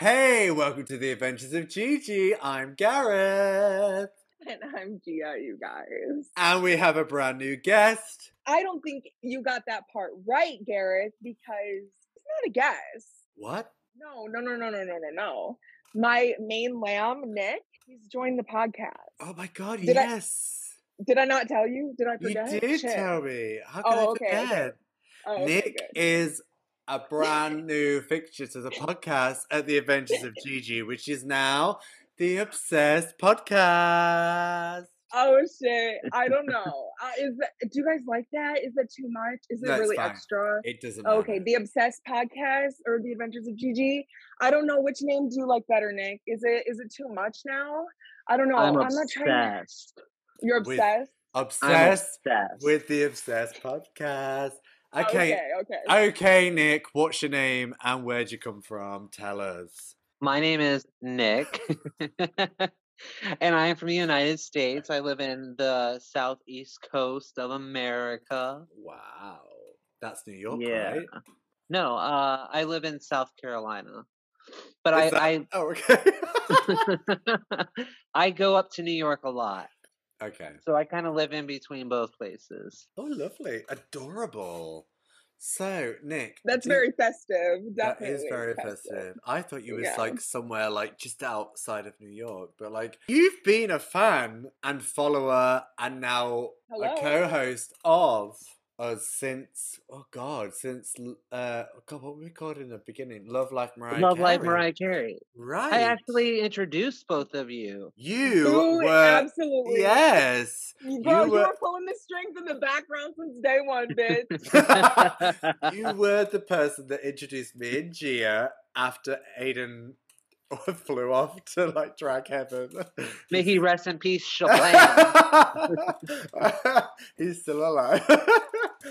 Hey, welcome to the Adventures of Gigi. I'm Gareth. And I'm Gia, you guys. And we have a brand new guest. I don't think you got that part right, Gareth, because it's not a guess. What? No, no, no, no, no, no, no, no. My main lamb, Nick, he's joined the podcast. Oh my god, Did I- yes. Did I not tell you? Did I you forget? did Shit. tell me. How could Oh, I okay, okay. Oh, Nick good. is a brand new fixture to the podcast at the Adventures of Gigi, which is now the Obsessed Podcast. Oh shit! I don't know. Uh, is that, do you guys like that? Is that too much? Is it That's really fine. extra? It doesn't matter. Okay, the Obsessed podcast or the Adventures of Gigi. I don't know which name do you like better, Nick. Is it is it too much now? I don't know. I'm I'm not trying. obsessed. You're With- obsessed. I'm Obsessed obsessed. with the Obsessed Podcast. Okay. Okay. Okay. Okay, Nick, what's your name and where'd you come from? Tell us. My name is Nick, and I am from the United States. I live in the southeast coast of America. Wow. That's New York, yeah. right? No, uh, I live in South Carolina, but Is that- I Oh, okay. I, I go up to New York a lot, okay. so I kind of live in between both places. Oh, lovely. Adorable. So, Nick. That's do- very festive. That Definitely. is very festive. I thought you was Yeah. like somewhere like just outside of New York, but like you've been a fan and follower and now Hello. a co-host of us since oh god since uh oh god what were we called in the beginning Love Like Mariah Love Like Carey. Mariah Carey. right I actually introduced both of you. you Ooh, were absolutely. yes You- Bro, you were- were pulling the strings in the background since day one, bitch. you were the person that introduced me and Gia after Aiden flew off to like drag heaven. May he rest in peace, Shablam. He's still alive.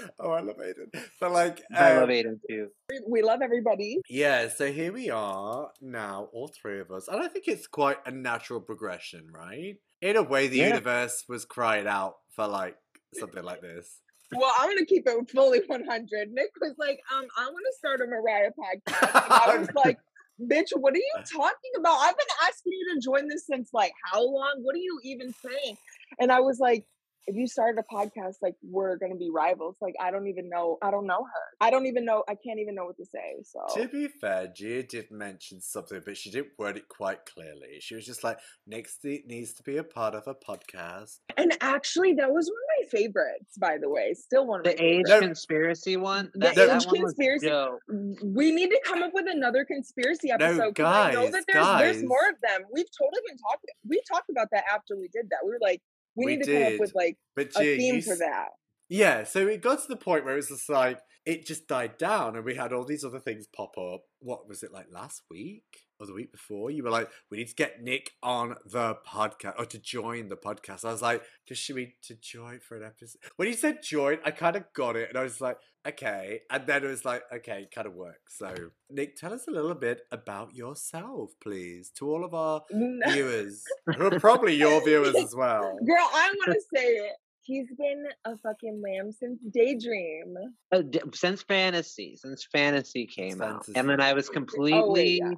oh, I love Aiden. But like, I um, love Aiden too. we love everybody. yeah. So here we are now, all three of us, and I think it's quite a natural progression, right? In a way, the Yeah. universe was crying out for like something like this. Well, I'm gonna keep it fully 100. Nick was like, um, I want to start a Mariah podcast. And I was like, bitch, what are you talking about? I've been asking you to join this since like how long? What are you even saying? And I was like, if you started a podcast, like we're gonna be rivals. Like I don't even know. I don't know her. I don't even know. I can't even know what to say. So To be fair, Gia did mention something, but she didn't word it quite clearly. She was just like, "Next, th- needs to be a part of a podcast." And actually, that was one of my favorites, by the way. Still one of my The age favorites. Conspiracy one. The That, that age one conspiracy- dope. We need to come up with another conspiracy episode. No, episode. 'cause I know that there's there's more of them. We've totally been talking. We talked about that after we did that. We were like, we, We need to come did. up with like But a Gia, theme for that. Yeah, so it got to the point where it was just like it just died down, and we had all these other things pop up. What was it like last week or the week before? You were like, "We need to get Nick on the podcast or to join the podcast." I was like, "Just should we to join for an episode?" When you said join, I kind of got it, and I was like, "Okay," and then it was like, "Okay, kind of works." So, Nick, tell us a little bit about yourself, please, to all of our viewers who are probably your viewers as well. Girl, I want to say it. He's been a fucking lamb since Daydream. Uh, d- since fantasy, since fantasy came out, and then I was Oh, completely wait, yeah.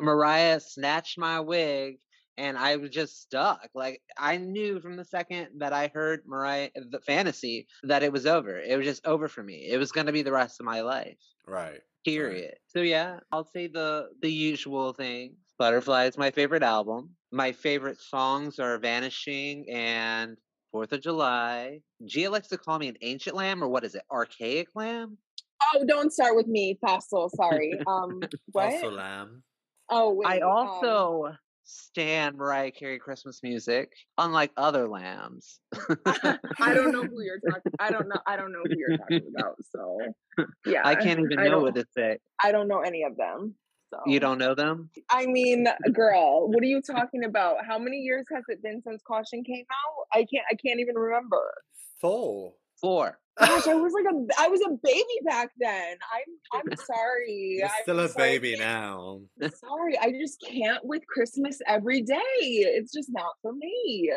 Mariah snatched my wig, and I was just stuck. Like I knew from the second that I heard Mariah the fantasy that it was over. It was just over for me. It was gonna be the rest of my life. Right. Period. So yeah, I'll say the the usual things. Butterfly is my favorite album. My favorite songs are Vanishing and Fourth of July. Gia likes to call me an ancient lamb, or what is it? Archaic lamb? Oh, don't start with me, fossil. Sorry. Um, what? Also, Lamb. Oh, wait. I um, also stand Mariah Carey Christmas music, unlike other lambs. I don't know who you're talking. I don't know. I don't know who you're talking about. So, yeah, I can't even I know what to say. I don't know any of them. So You don't know them? I mean, girl, what are you talking about? How many years has it been since Caution came out? I can't. I can't even remember. Four. Four. Gosh, I was like a. I was a baby back then. I'm. I'm sorry. You're I'm still a just like, baby now. Sorry, I just can't with Christmas every day. It's just not for me.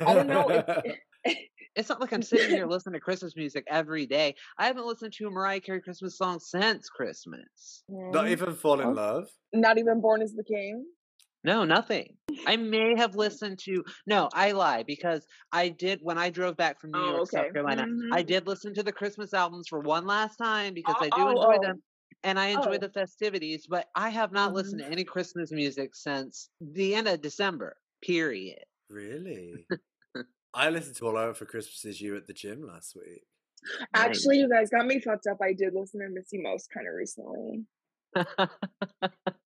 I don't know. It's, It's not like I'm sitting here listening to Christmas music every day. I haven't listened to a Mariah Carey Christmas song since Christmas. Not Mm, even fall in Oh. love. Not even Born Is the King. No, nothing. I may have listened to no, I lie because I did when I drove back from New Oh, York, okay. South Carolina. I Mhm. did listen to the Christmas albums for one last time because I do Oh, enjoy oh. them and I enjoy Oh. the festivities, but I have not listened Mhm. to any Christmas music since the end of December. Period. Really? I listened to All Out for Christmas Is You at the gym last week. Actually, you guys got me fucked up. I did listen to Miss You Most kind of recently.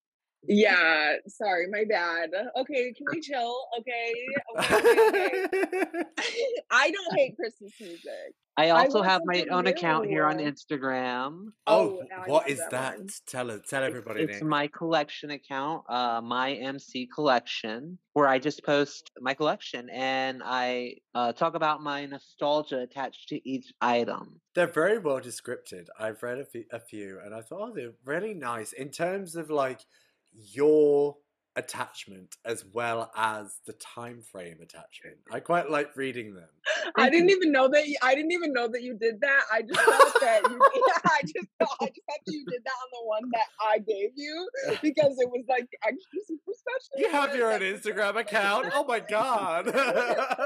Yeah, sorry, my bad. Okay, can we chill? Okay, okay, okay, okay. I don't hate Christmas music. I also have my own account here on. Instagram. oh, Oh, I what love is that that? Tell us, tell everybody. It's Nick. my collection account, uh, my MC collection, where I just post my collection and I uh, talk about my nostalgia attached to each item. They're very well descripted. I've read a few, a few, and I thought oh, they're really nice in terms of like your attachment as well as the time frame attachment. I quite like reading them. I didn't even know that. You, I didn't even know that you did that. I just thought that. You, I just thought. I just thought that you did that on the one that I gave you because it was like extra super special. You have your own Instagram account. Oh my god.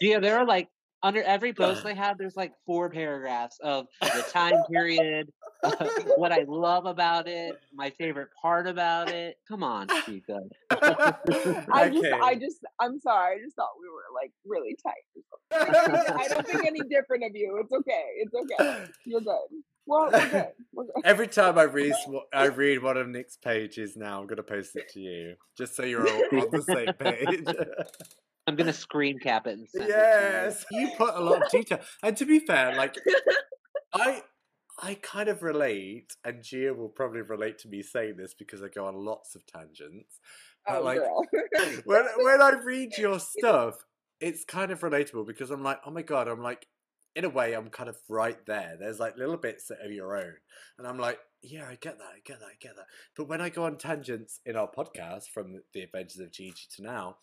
Yeah, there are like under every post they have, there's like four paragraphs of the time period, what I love about it, my favorite part about it. Come on, Chica. I just, Okay. I just, I'm sorry. I just thought we were like really tight. I don't think any different of you. It's okay. It's okay. You're good. Well, we're good. We're good. Every time I read sw- I read one of Nick's pages now, I'm gonna post it to you, just so you're all on the same page. I'm gonna screen cap it and send yes, you put a lot of detail, and to be fair, like I, I kind of relate, and Gia will probably relate to me saying this because I go on lots of tangents. But Oh, like girl. when when I read your stuff, it's kind of relatable because I'm like, oh my god, I'm like, in a way, I'm kind of right there. There's like little bits that are your own, and I'm like, yeah, I get that, I get that, I get that. But when I go on tangents in our podcast from the Adventures of Gigi to now,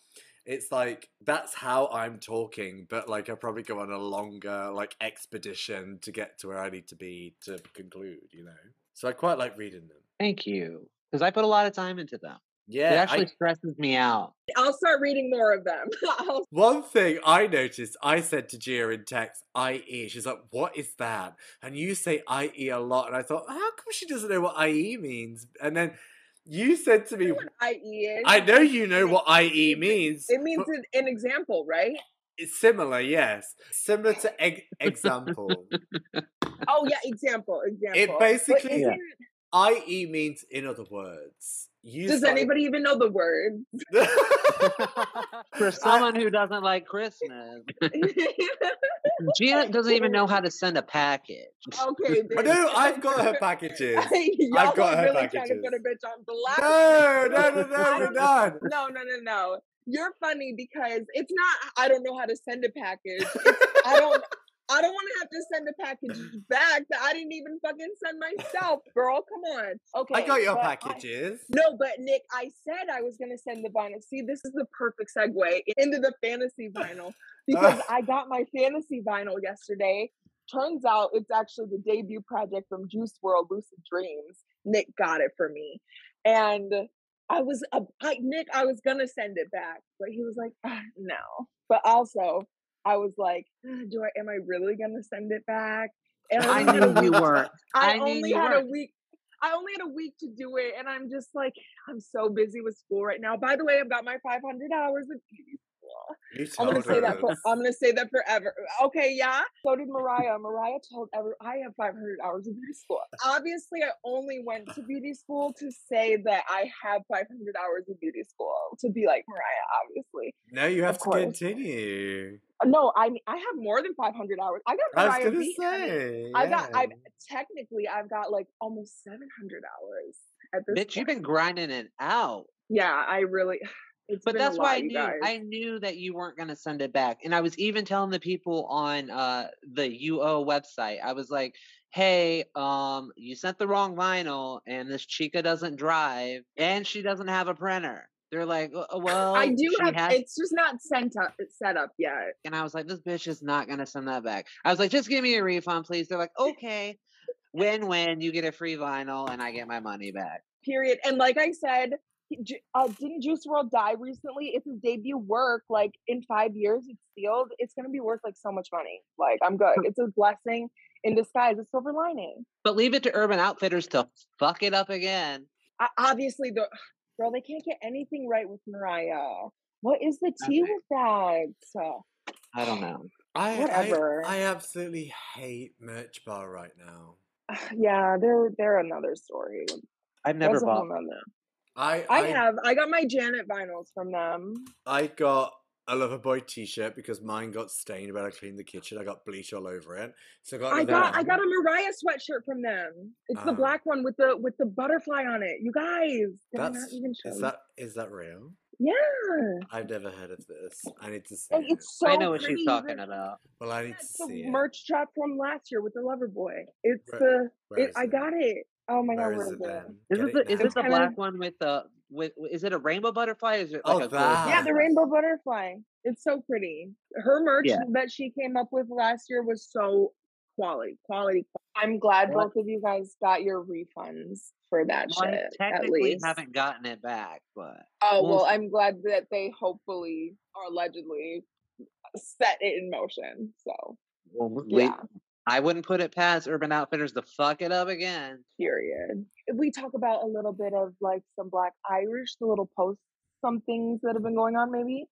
it's like that's how I'm talking, but like I probably go on a longer like expedition to get to where I need to be to conclude, you know. So I quite like reading them. Thank you. Because I put a lot of time into them. Yeah, it actually I, stresses me out. I'll start reading more of them. One thing I noticed, I said to Gia in text, IE. She's like, what is that? And you say IE a lot. And I thought, how come she doesn't know what IE means? And then you said to me, know what IE is. I know you know what IE means. It means but an, an example, right? it's similar, yes. Similar to egg example. Oh yeah, example, example. But basically- isn't- IE means in other words. You Does started- anybody even know the word? For someone who doesn't like Christmas, Gia doesn't even know how to send a package. okay. I bitch. know, I've got her packages. Y'all I've got are her really trying to put a bitch on blast. No, no, no, no, we're not. No, no, no, no. You're funny because it's not. I don't know how to send a package. It's, I don't. I don't want to have to send a package back that I didn't even fucking send myself, girl. Come on. Okay. I got your but I- packages. no, but Nick, I said I was gonna send the vinyl. See, this is the perfect segue into the fantasy vinyl because I got my fantasy vinyl yesterday. Turns out it's actually the debut project from Juice WRLD, Lucid Dreams. Nick got it for me, and I was, uh, I, Nick, I was gonna send it back, but he was like, ah, no. But also, I was like, do I? Am I really gonna send it back? And I only knew you weren't. I, I knew only you had a weren't. week. I only had a week to do it, and I'm just like, I'm so busy with school right now. By the way, I've got my 500 hours of beauty school. I'm gonna told say that. For. I'm gonna say that forever. Okay, yeah. So did Mariah. Mariah told every. I have 500 hours of beauty school. Obviously, I only went to beauty school to say that I have 500 hours of beauty school to be like Mariah. Obviously, Now you have Of to course. continue. No. I I have more than 500 hours. I got I was gonna beat. honey. say. I got. I've technically I've got like almost 700 hours at this. Bitch, you've been grinding it out. Yeah, I really. It's But that's a why I knew guys. I knew that you weren't gonna send it back. And I was even telling the people on uh the UO website, I was like, hey, um, you sent the wrong vinyl and this chica doesn't drive and she doesn't have a printer. They're like, "Uh, well, I do have. has It's just not sent up, it's set up yet. And I was like, this bitch is not gonna send that back. I was like, just give me a refund, please. They're like, okay. Win win, you get a free vinyl and I get my money back. Period. And like I said, uh, didn't Juice WRLD die recently? It's his debut work. Like in five years, it's sealed. It's gonna be worth like so much money. Like I'm good. It's a blessing in disguise. A silver lining. But leave it to Urban Outfitters to fuck it up again. I, obviously, the girl they can't get anything right with Mariah. What is the tea Okay. with that? So, I don't know. I, Whatever. I I absolutely hate Merchbar right now. yeah, they're they're another story. I've never That's bought. nother- I I I, have. I got my Janet vinyls from them. I got a Loverboy T-shirt because mine got stained when I cleaned the kitchen. I got bleach all over it, so I got. I got I got a Mariah sweatshirt from them. It's the Ah. black one with the with the butterfly on it. You guys, did not That's even show is that is that real? Yeah, I've never heard of this. I need to see and it. it's so I know what pretty. she's talking about. Well, I need It's to the see it. merch drop from last year with the Loverboy. It's Where- the Where it, is I got it. Oh my Where god, is where it is it? then? Is Get the, is it the black one with the with is it a rainbow butterfly? Is it like Oh, a gold. Yeah, the rainbow butterfly. It's so pretty. Her merch Yeah. that she came up with last year was so quality, quality. I'm glad Well, both of you guys got your refunds for that Well, I shit. At technically least. haven't gotten it back, but Oh we'll well. I'm glad that they hopefully or allegedly set it in motion. So well, we, yeah, I wouldn't put it past Urban Outfitters to fuck it up again. period. If we talk about a little bit of like some Black Irish, the little posts, some things that have been going on maybe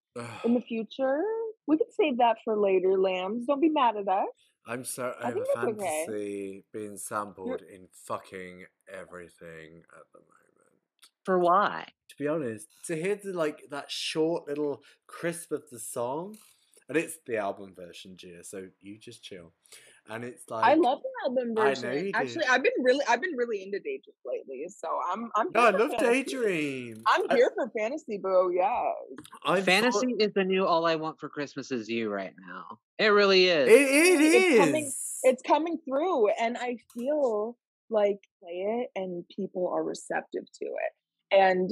in the future. We could save that for later, lambs. Don't be mad at us. I'm sorry. I over think that's okay. fantasy being sampled in fucking everything at the moment. For why? To be honest, to hear the like that short little crisp of the song, and it's the album version, Gia. So you just chill, and it's like I love the album I know version. you Actually, do. I've been really, I've been really into Daydream lately. So I'm, I'm. No, I for love fantasy. Daydream. I'm I- here for fantasy, boo. Yeah. I'm Fantasy is the new All I Want for Christmas Is You right now. It really is. It, it It's coming- it's coming through and i feel like play it and people are receptive to it and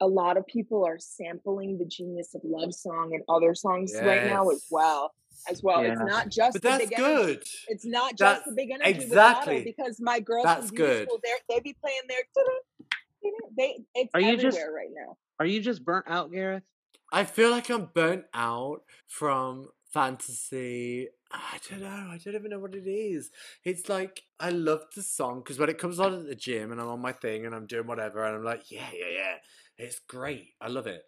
a lot of people are sampling the genius of love song and other songs right now as well as well it's not just but the that's big energy. good. it's not just That's- the big energy exactly. with because my girls That's from good. school they they be playing their they it's Are you everywhere just- right now Are you just burnt out, Gareth? I feel like I'm burnt out from fantasy. I don't know. I don't even know what it is. It's like I love the song because when it comes on at the gym and I'm on my thing and I'm doing whatever and I'm like, yeah, yeah, yeah, it's great. I love it.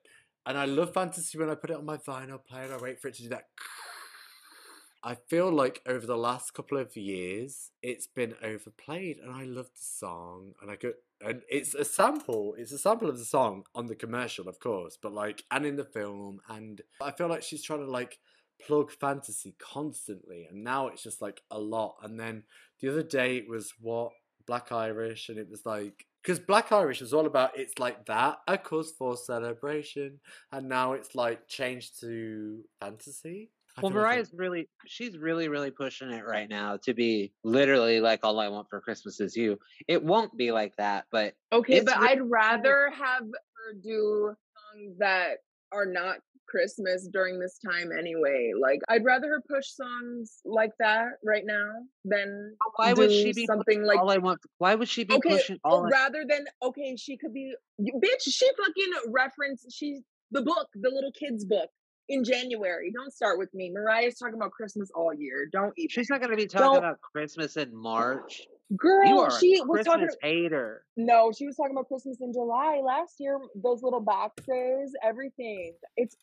And I love fantasy when I put it on my vinyl player and I wait for it to do that. I feel like over the last couple of years, it's been overplayed, and I love the song, and I go, and it's a sample. It's a sample of the song on the commercial, of course, but like, and in the film, and I feel like she's trying to like plug fantasy constantly, and now it's just like a lot. And then the other day it was what Black Irish, and it was like because Black Irish was all about it's like that a cause for celebration, and now it's like changed to fantasy. I Well, feel like Mariah's really, she's really, really pushing it right now to be literally like all I want for Christmas is you. It won't be like that, but Okay, but re- I'd rather have her do songs that are not Christmas during this time anyway. Like I'd rather her push songs like that right now than why would she be something like all I want? Why would she be okay, pushing all? I, rather than okay, she could be bitch. She fucking reference she's the book, the little kids book in January. Don't start with me. Mariah's talking about Christmas all year. Don't even. she's not going to be talking Don't- about Christmas in March. Girl, You are she was talking. Christmas hater. No, she was talking about Christmas in July last year. Those little boxes, everything. It's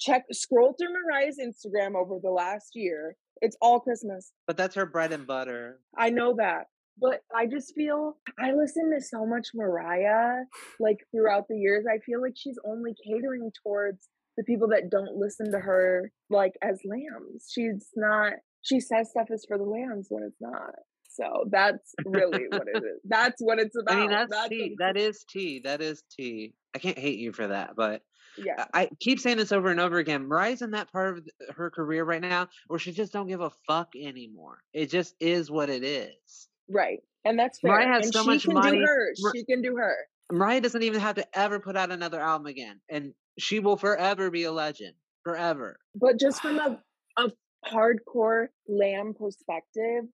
check scroll through Mariah's Instagram over the last year. It's all Christmas. But that's her bread and butter. I know that. But I just feel I listen to so much Mariah like throughout the years. I feel like she's only catering towards the people that don't listen to her like as lambs. She's not she says stuff is for the lambs when it's not. So that's really what it is. That's what it's about. I mean, that's, what tea. That is tea. That is tea. I can't hate you for that, but yeah. I keep saying this over and over again. Mariah's in that part of her career right now where she just don't give a fuck anymore. It just is what it is. Right. And that's fair. Mariah has and so she much can money. do her. She can do her. Mariah doesn't even have to ever put out another album again, and she will forever be a legend, forever. But just from a, a hardcore lamb perspective,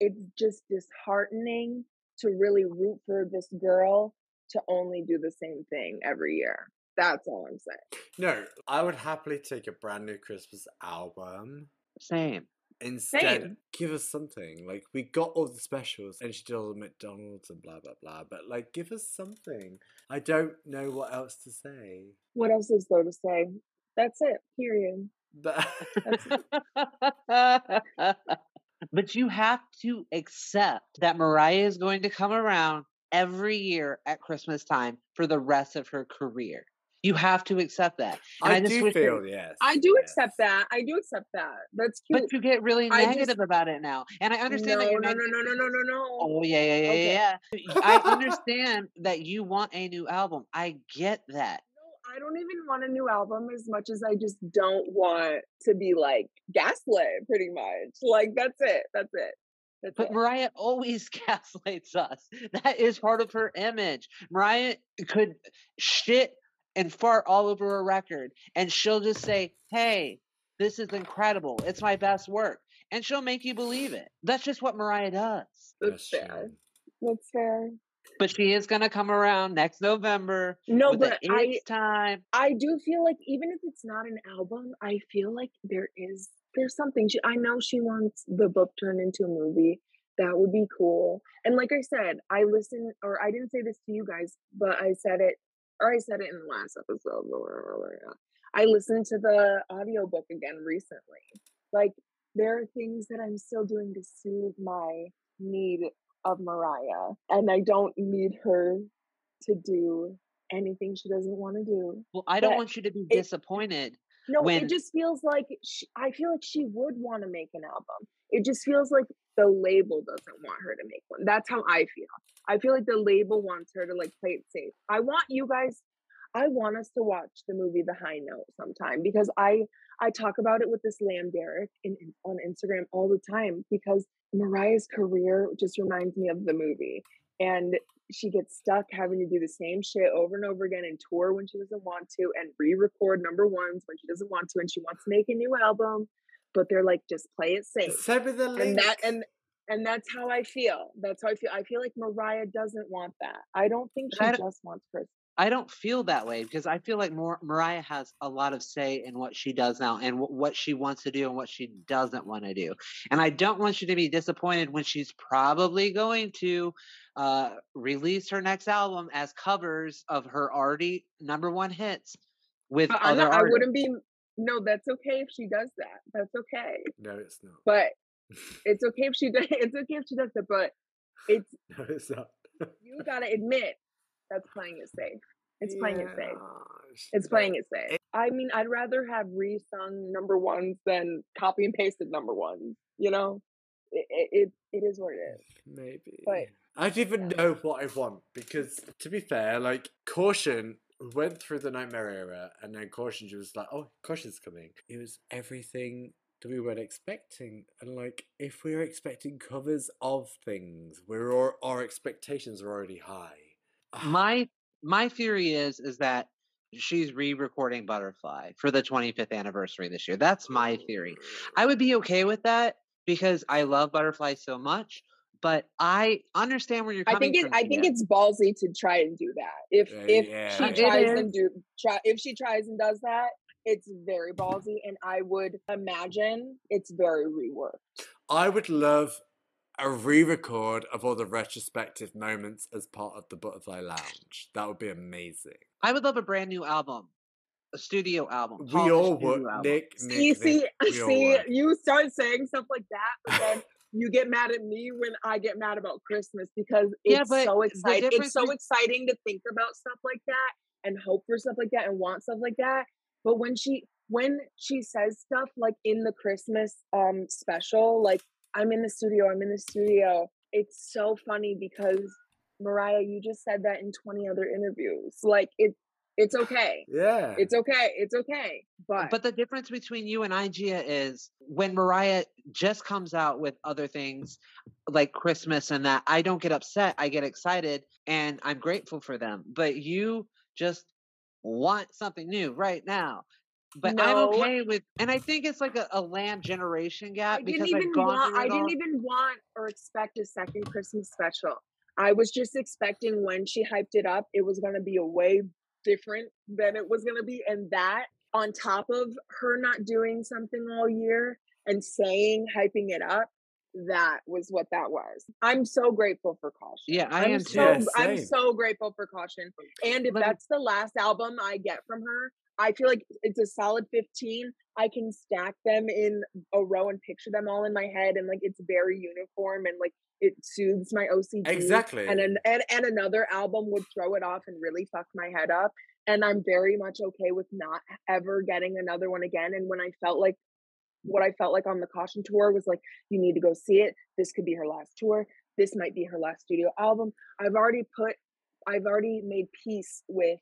it's just disheartening to really root for this girl to only do the same thing every year. That's all I'm saying. No, I would happily take a brand new Christmas album. Same. Instead, Same. give us something. Like we got all the specials, and she did all the McDonald's and blah blah blah. But like, give us something. I don't know what else to say. What else is there to say? That's it. Period. But but you have to accept that Mariah is going to come around every year at Christmas time for the rest of her career. You have to accept that. And I, do wish that- feel yes. I do yes. accept that. I do accept that. That's cute. But you get really I just- negative about it now. And I understand no, that you're no, not no, no, no, no, no, no. Oh yeah, yeah, yeah, Okay. yeah, yeah. I understand that you want a new album. I get that. No, I don't even want a new album as much as I just don't want to be like gaslit, pretty much. Like that's it. That's it. That's But it. Mariah always gaslights us. That is part of her image. Mariah could shit and fart all over a record, and she'll just say, Hey, this is incredible. It's my best work. And she'll make you believe it. That's just what Mariah does. That's That's fair. true. That's fair. But she is going to come around next November No, but I time. I do feel like even if it's not an album, I feel like there is there's something. She, I know she wants the book turned into a movie. That would be cool. And like I said, I listened, or I didn't say this to you guys, but I said it, or I said it in the last episode. Or whatever, yeah. I listened to the audiobook again recently. Like there are things that I'm still doing to soothe my need of Mariah, and I don't need her to do anything she doesn't want to do. Well, I don't But want you to be it- disappointed. No, when- it just feels like she, I feel like she would want to make an album. It just feels like the label doesn't want her to make one. That's how I feel. I feel like the label wants her to like play it safe. I want you guys I want us to watch the movie The High Note sometime because I I talk about it with this Lamb Derek in, in- on Instagram all the time because Mariah's career just reminds me of the movie and she gets stuck having to do the same shit over and over again and tour when she doesn't want to and re-record number ones when she doesn't want to and she wants to make a new album but they're like just play it safe Send the link. and that and and that's how I feel. That's how I feel. I feel like Mariah doesn't want that. I don't think she just wants Chris. I don't feel that way because I feel like Mar- Mariah has a lot of say in what she does now and w- what she wants to do and what she doesn't want to do. And I don't want you to be disappointed when she's probably going to uh, release her next album as covers of her already number one hits with But I'm other not, I wouldn't be. No, that's okay if she does that. That's okay. no, it's not. But it's okay if she does. It's okay if she does that. But it's no, it's not. you gotta admit that's playing it safe. It's playing it safe. It's playing it safe. I mean, I'd rather have re-sung number ones than copy and pasted number ones. You know, it it, it, is what it is. Maybe. But- I don't even know what I want because, to be fair, like Caution went through the Nightmare era, and then Caution was like, "Oh, Caution's coming." It was everything that we weren't expecting, and like if we are expecting covers of things, we're all, our expectations are already high. My my theory is is that she's re-recording Butterfly for the 25th anniversary this year. That's my theory. I would be okay with that because I love Butterfly so much, but I understand where you're coming I think it, from. I think it's ballsy to try and do that. If Uh, if yeah. she tries and do try if she tries and does that, it's very ballsy, and I would imagine it's very reworked. I would love a re-record of all the retrospective moments as part of the Butterfly Lounge. That would be amazing. I would love a brand new album, a studio album. We all would. Nick, Nick, See, see, Nick, all see, you start saying stuff like that, but then you get mad at me when I get mad about Christmas because it's but so exciting. It's so exciting to think about stuff like that and hope for stuff like that and want stuff like that. But when she when she says stuff like in the Christmas um special, like I'm in the studio, I'm in the studio, it's so funny because Mariah, you just said that in 20 other interviews. Like it It's okay. Yeah. It's okay. It's okay. But But the difference between you and IGA is when Mariah just comes out with other things like Christmas and that, I don't get upset. I get excited and I'm grateful for them. But you just want something new right now. But I'm okay with, and I think it's like a, a land generation I gap didn't because I've gone want I didn't all. even want or expect a second Christmas special. I was just expecting when she hyped it up, it was gonna be a way different than it was gonna be. And that on top of her not doing something all year and saying hyping it up, that was what that was. I'm so grateful for caution. Yeah, I I'm am so too. Yeah, I'm so grateful for caution. And if Let me- that's the last album I get from her, I feel like it's a solid 15. I can stack them in a row and picture them all in my head and like it's very uniform and like it soothes my OCD. Exactly. And an, and, and another album would throw it off and really fuck my head up. And I'm very much okay with not ever getting another one again. And when I felt like what I felt like on the caution tour was like, you need to go see it. This could be her last tour. This might be her last studio album. I've already put, I've already made peace with.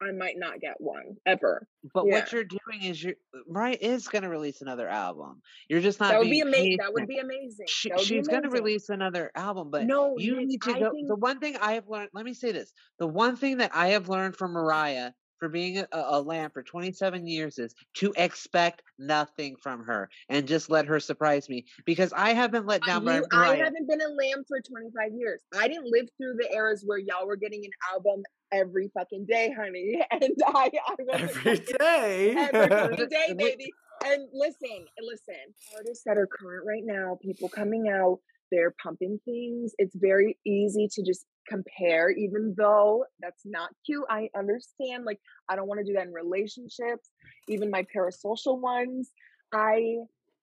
I might not get one ever. But Yeah. what you're doing is you're uh, Mariah is going to release another album. You're just not That would be amazing. That would be amazing. She, would she's going to release another album, but No, you need to I go. think The one thing I have learned, let me say this: the one thing that I have learned from Mariah for being a, a lamb for 27 years is to expect nothing from her and just let her surprise me because I have been let down by you, I haven't been a lamb for 25 years. I didn't live through the eras where y'all were getting an album every fucking day, honey. And I, I wasn't Every fucking- day. every fucking day, Wait. baby. And listen, listen, artists that are current right now, people coming out, they're pumping things. It's very easy to just compare, even though that's not cute. I understand. Like, I don't want to do that in relationships, even my parasocial ones. I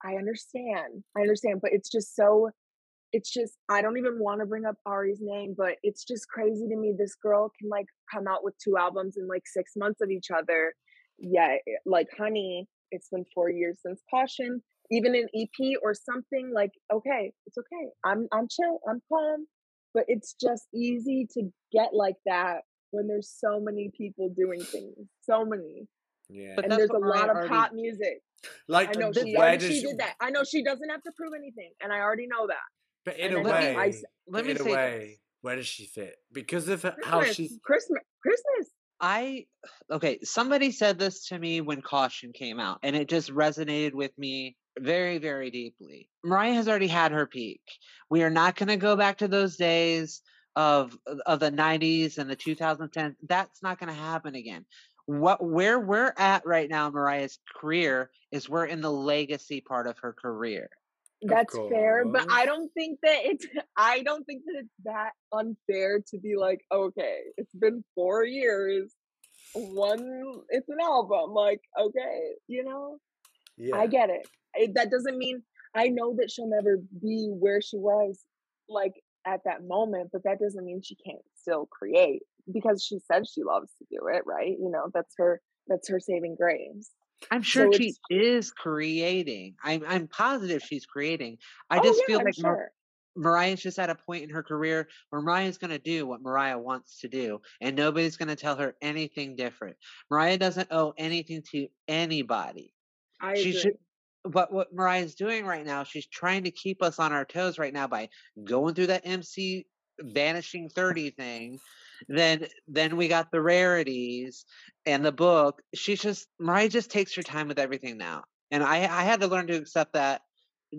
I understand. I understand, but it's just so it's just I don't even want to bring up Ari's name, but it's just crazy to me. This girl can like come out with two albums in like six months of each other. Yeah, like honey, it's been four years since Caution. Even an EP or something like okay, it's okay. I'm I'm chill. I'm calm. But it's just easy to get like that when there's so many people doing things. So many, yeah. But and there's a what Mariah lot of already- pop music. like, I know she where already does she did that. I know she doesn't have to prove anything, and I already know that. But in And a I think way, I s- Let me in a say way, this. where does she fit? Because of how Christmas, she's. Christmas, Christmas. I okay, somebody said this to me when Caution came out, and it just resonated with me very, very deeply. Mariah has already had her peak. We are not going to go back to those days of of the 90s and the 2010s. That's not going to happen again. What where we're at right now, Mariah's career is we're in the legacy part of her career. That's fair, but I don't think that it's. I don't think that it's that unfair to be like, okay, it's been four years, one, it's an album. Like, okay, you know, Yeah. I get it. it. That doesn't mean I know that she'll never be where she was, like at that moment, but that doesn't mean she can't still create because she said she loves to do it, right? You know, that's her. That's her saving grace. I'm sure So she is creating. I'm I'm positive she's creating. I oh just yeah, feel I'm like Mar- Mariah's just at a point in her career where Mariah's going to do what Mariah wants to do, and nobody's going to tell her anything different. Mariah doesn't owe anything to anybody. I she agree. should. But what Mariah's doing right now, she's trying to keep us on our toes right now by going through that MC vanishing 30 thing. Then then we got the rarities and the book. She's just Mariah just takes her time with everything now. And I I had to learn to accept that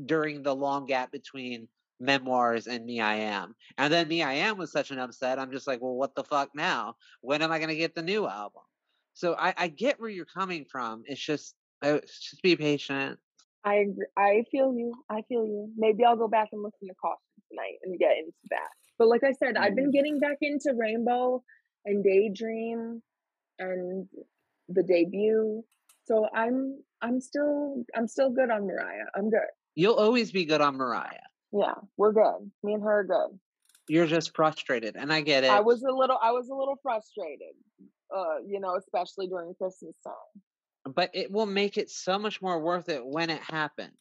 during the long gap between memoirs and me I am. And then me I am was such an upset. I'm just like, well, what the fuck now? When am I gonna get the new album? So I, I get where you're coming from. It's just just be patient. I agree. I feel you. I feel you. Maybe I'll go back and listen to Caution tonight and get into that. But like I said, I've been getting back into Rainbow and Daydream and the debut. So I'm I'm still I'm still good on Mariah. I'm good. You'll always be good on Mariah. Yeah, we're good. Me and her are good. You're just frustrated, and I get it. I was a little I was a little frustrated. Uh, you know, especially during Christmas time. But it will make it so much more worth it when it happens.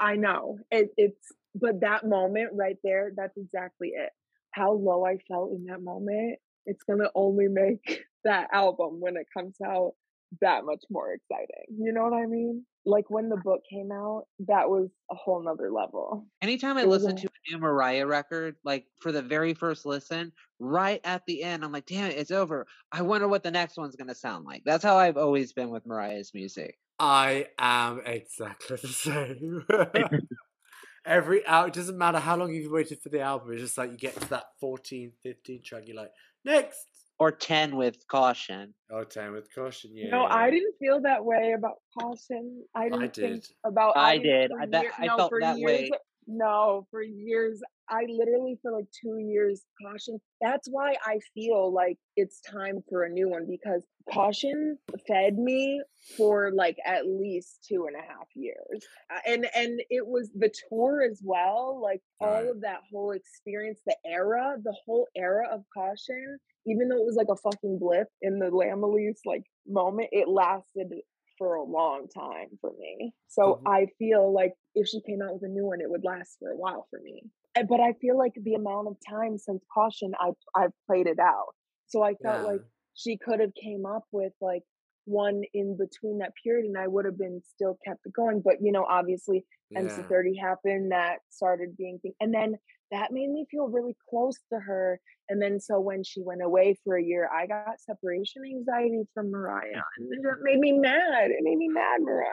I know. It, it's but that moment right there, that's exactly it. How low I felt in that moment, it's gonna only make that album when it comes out that much more exciting. You know what I mean? Like when the book came out, that was a whole nother level. Anytime I It listen a- to a new Mariah record, like for the very first listen, right at the end, I'm like, damn it, it's over. I wonder what the next one's gonna sound like. That's how I've always been with Mariah's music. I am exactly the same. Every hour, it doesn't matter how long you've waited for the album, it's just like you get to that 14, 15 track, you're like, next. Or 10 with caution. Oh, 10 with caution, yeah. No, I didn't feel that way about caution. I didn't think did. about. I didn't- did. I- that- year- I no, felt that years, way. No, for years, I literally for like two years, caution. That's why I feel like it's time for a new one because caution fed me for like at least two and a half years, and and it was the tour as well. Like all of that whole experience, the era, the whole era of caution even though it was like a fucking blip in the Lambily's like moment, it lasted for a long time for me. So Mhm. I feel like if she came out with a new one, it would last for a while for me. Uh, But I feel like the amount of time since Caution, I've I've played it out. So I felt Yeah. like she could have came up with like one in between that period, and I would have been still kept it going. But you know, obviously, Yeah. MC30 happened, that started being thing. And then that made me feel really close to her. And then so when she went away for a year, I got separation anxiety from Mariah. And that made me mad. It made me mad, Mariah.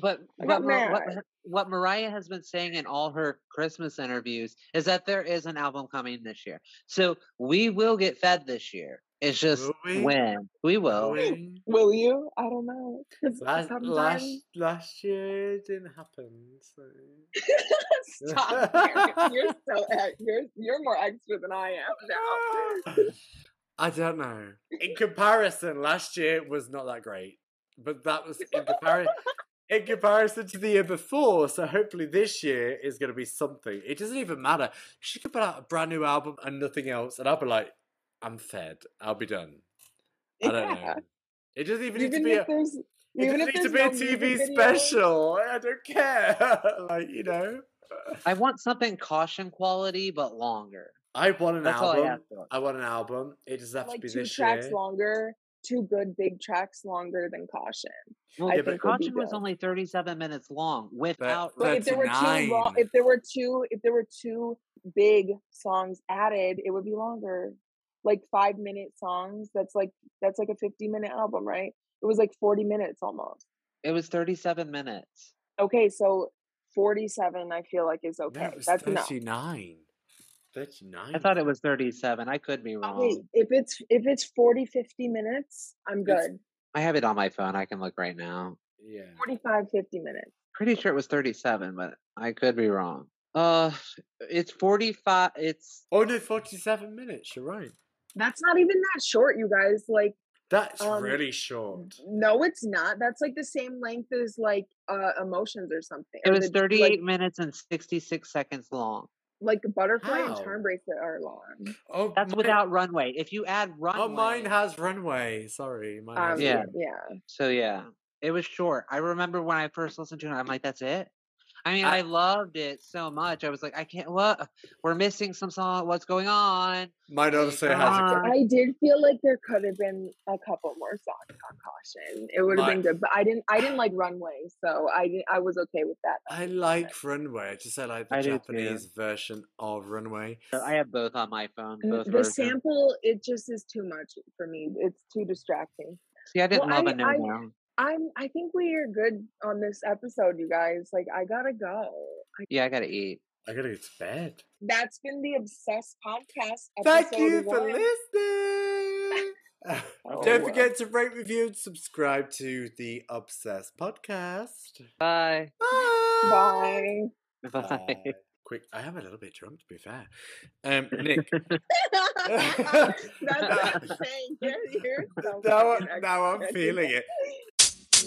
But what, what, what Mariah has been saying in all her Christmas interviews is that there is an album coming this year. So we will get fed this year. It's just Will we? when. We will. We- Will you? I don't know. Last, sometimes last, last year it didn't happen. So. Stop. You're, you're so you're you're more extra than I am now. I don't know. In comparison, last year was not that great, but that was in comparison. In comparison to the year before, so hopefully this year is going to be something. It doesn't even matter. She could put out a brand new album and nothing else, and I'll be like, I'm fed. I'll be done. I don't know. It doesn't even need to be a. It even doesn't need to be a TV video, special. I don't care. like you know, I want something caution quality, but longer. I want an That's all I album. I want an album. It doesn't have like to be two this tracks year. longer, two good big tracks longer than Caution. Well, Yeah, but Caution was only 37 minutes long without. But if there were two, long, if there were two, if there were two big songs added, it would be longer. Like five minute songs. That's like that's like a fifty minute album, right? It was like forty minutes almost. It was 37 minutes. Okay, so forty seven, I feel like is No, okay. it was That's enough. 39. 39. I thought it was 37. I could be Okay, wrong. if it's if it's 40, 50 minutes, I'm It's- good. I have it on my phone. I can look right now. Yeah. 45, 50 minutes. Pretty sure it was 37, but I could be wrong. Uh, it's 45. It's Oh no, 47 minutes. You're right. That's not even that short, you guys. Like That's Um, really short. No, it's not. That's like the same length as like uh emotions or something. it or was the- 38 like, minutes and 66 seconds long. like butterfly and How? charm bracelet are long. Oh, That's mine- without runway. If you add runway, Oh, mine has runway. Sorry, mine has Um, Yeah. runway. yeah. So yeah, it was short. I remember when I first listened to it, I'm like, that's it. I mean, I- I loved it so much. I was like, I can't. What? We're missing some song. What's going on? Mine also has a. Uh, I did feel like there could have been a couple more songs on caution. It would have been good, but I didn't. I didn't like runway, so I didn't, I was okay with that. I like runway. I just I like the I. Japanese version of runway. I have both on my phone. Both The versions. sample, it just is too much for me. It's too distracting. See, I didn't Well, love I- a no I- no. I'm. I think we are good on this episode, you guys. Like, I gotta go. I, Yeah, I gotta eat. I gotta get to bed. that's been the Obsessed podcast. Thank episode you for listening. Oh, Don't forget to rate, review, and subscribe to the Obsessed podcast. Bye. Bye. Bye. Bye. Bye. Quick, I am a little bit drunk to be fair. Um, Nick, That's what I'm saying. You're, you're so now, now I'm feeling it.